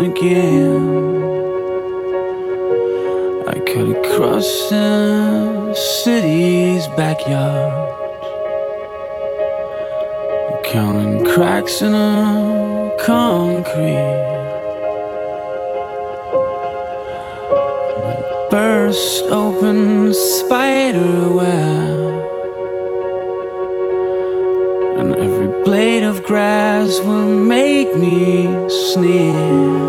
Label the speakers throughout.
Speaker 1: again. I cut across the city's backyard, counting cracks in the concrete. Burst open spider web and every blade of grass will make me sneeze.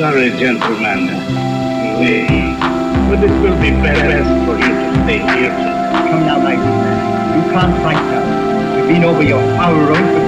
Speaker 2: sorry, gentlemen. We... But it will be better for you to stay here.
Speaker 3: Come now, my good man. You can't fight now. We've been over your power road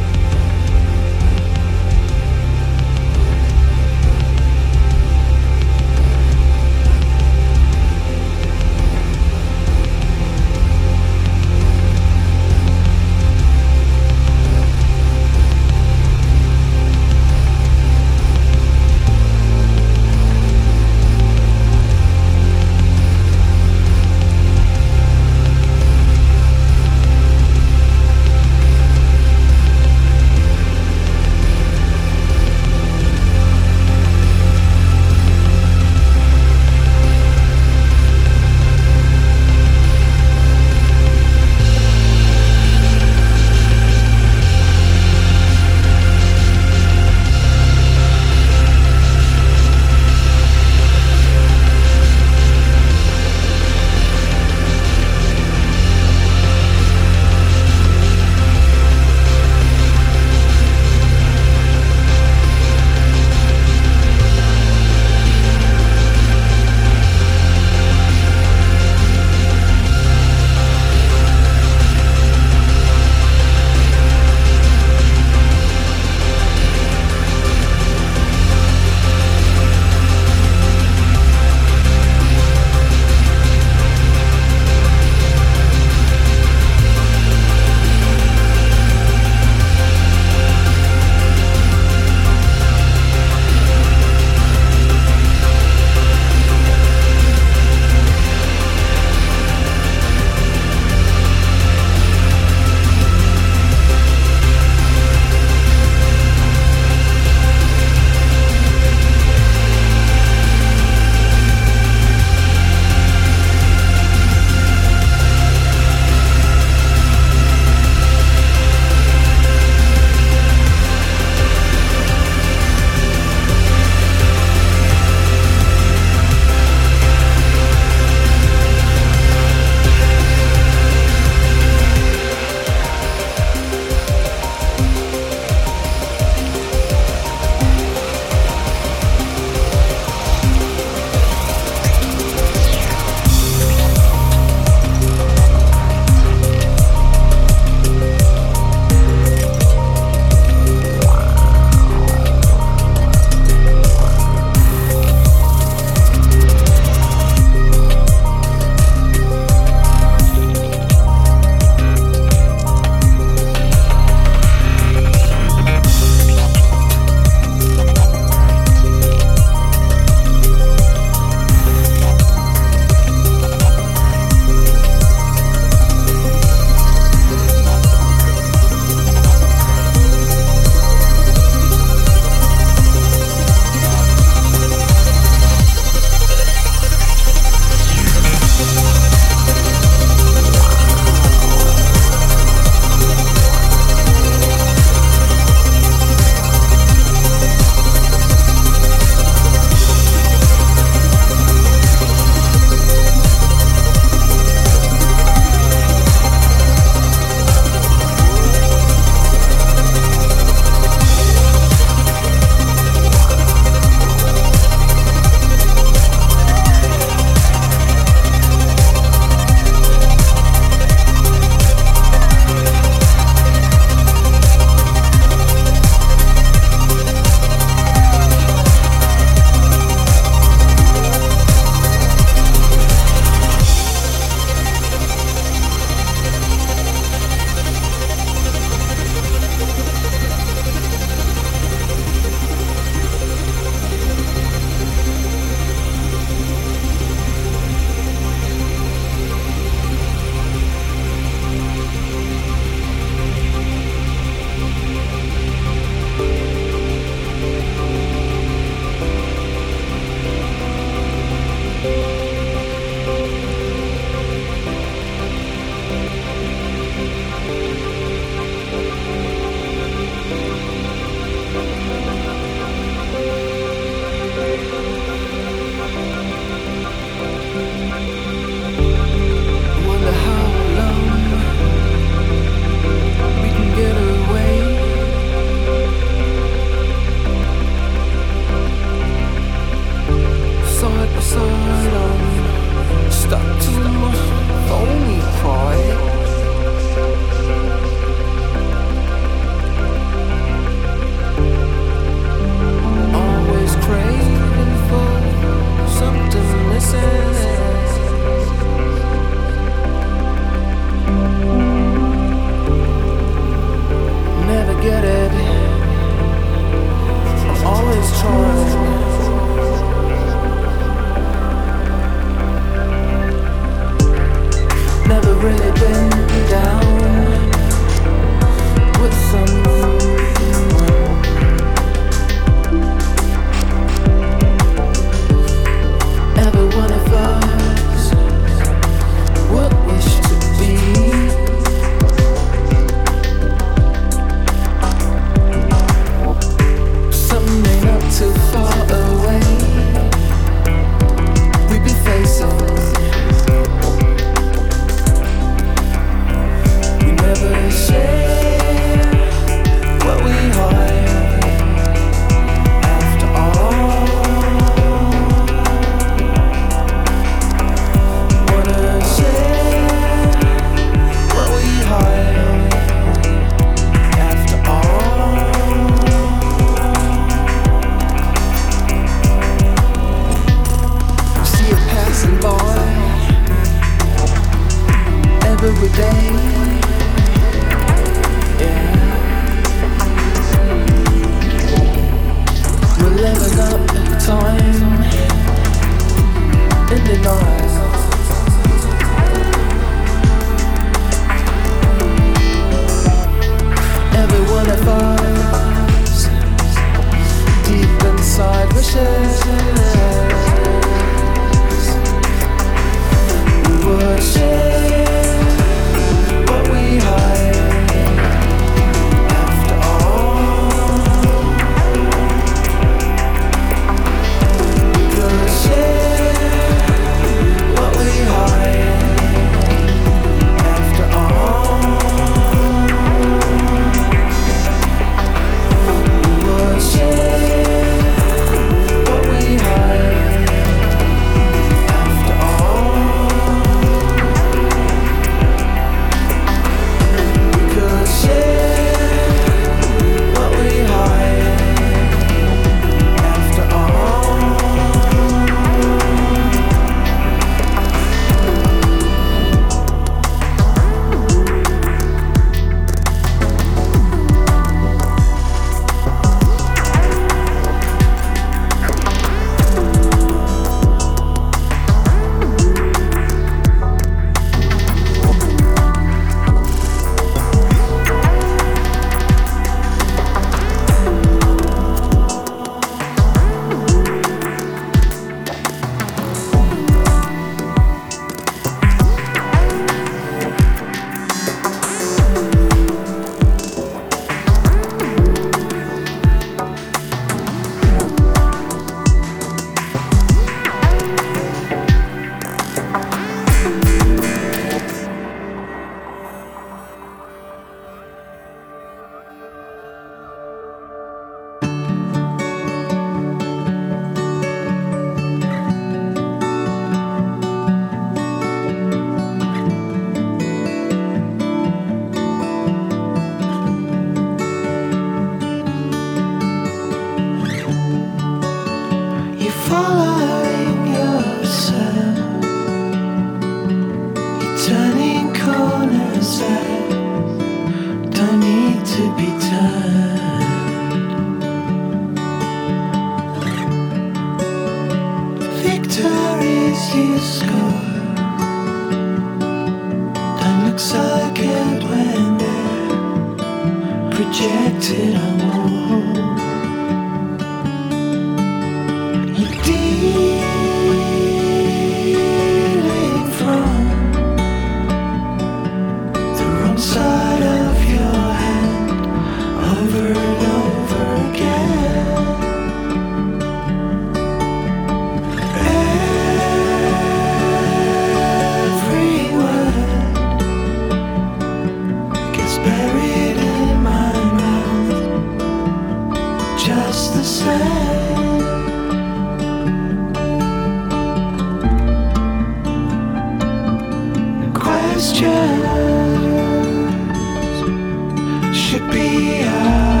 Speaker 3: be out.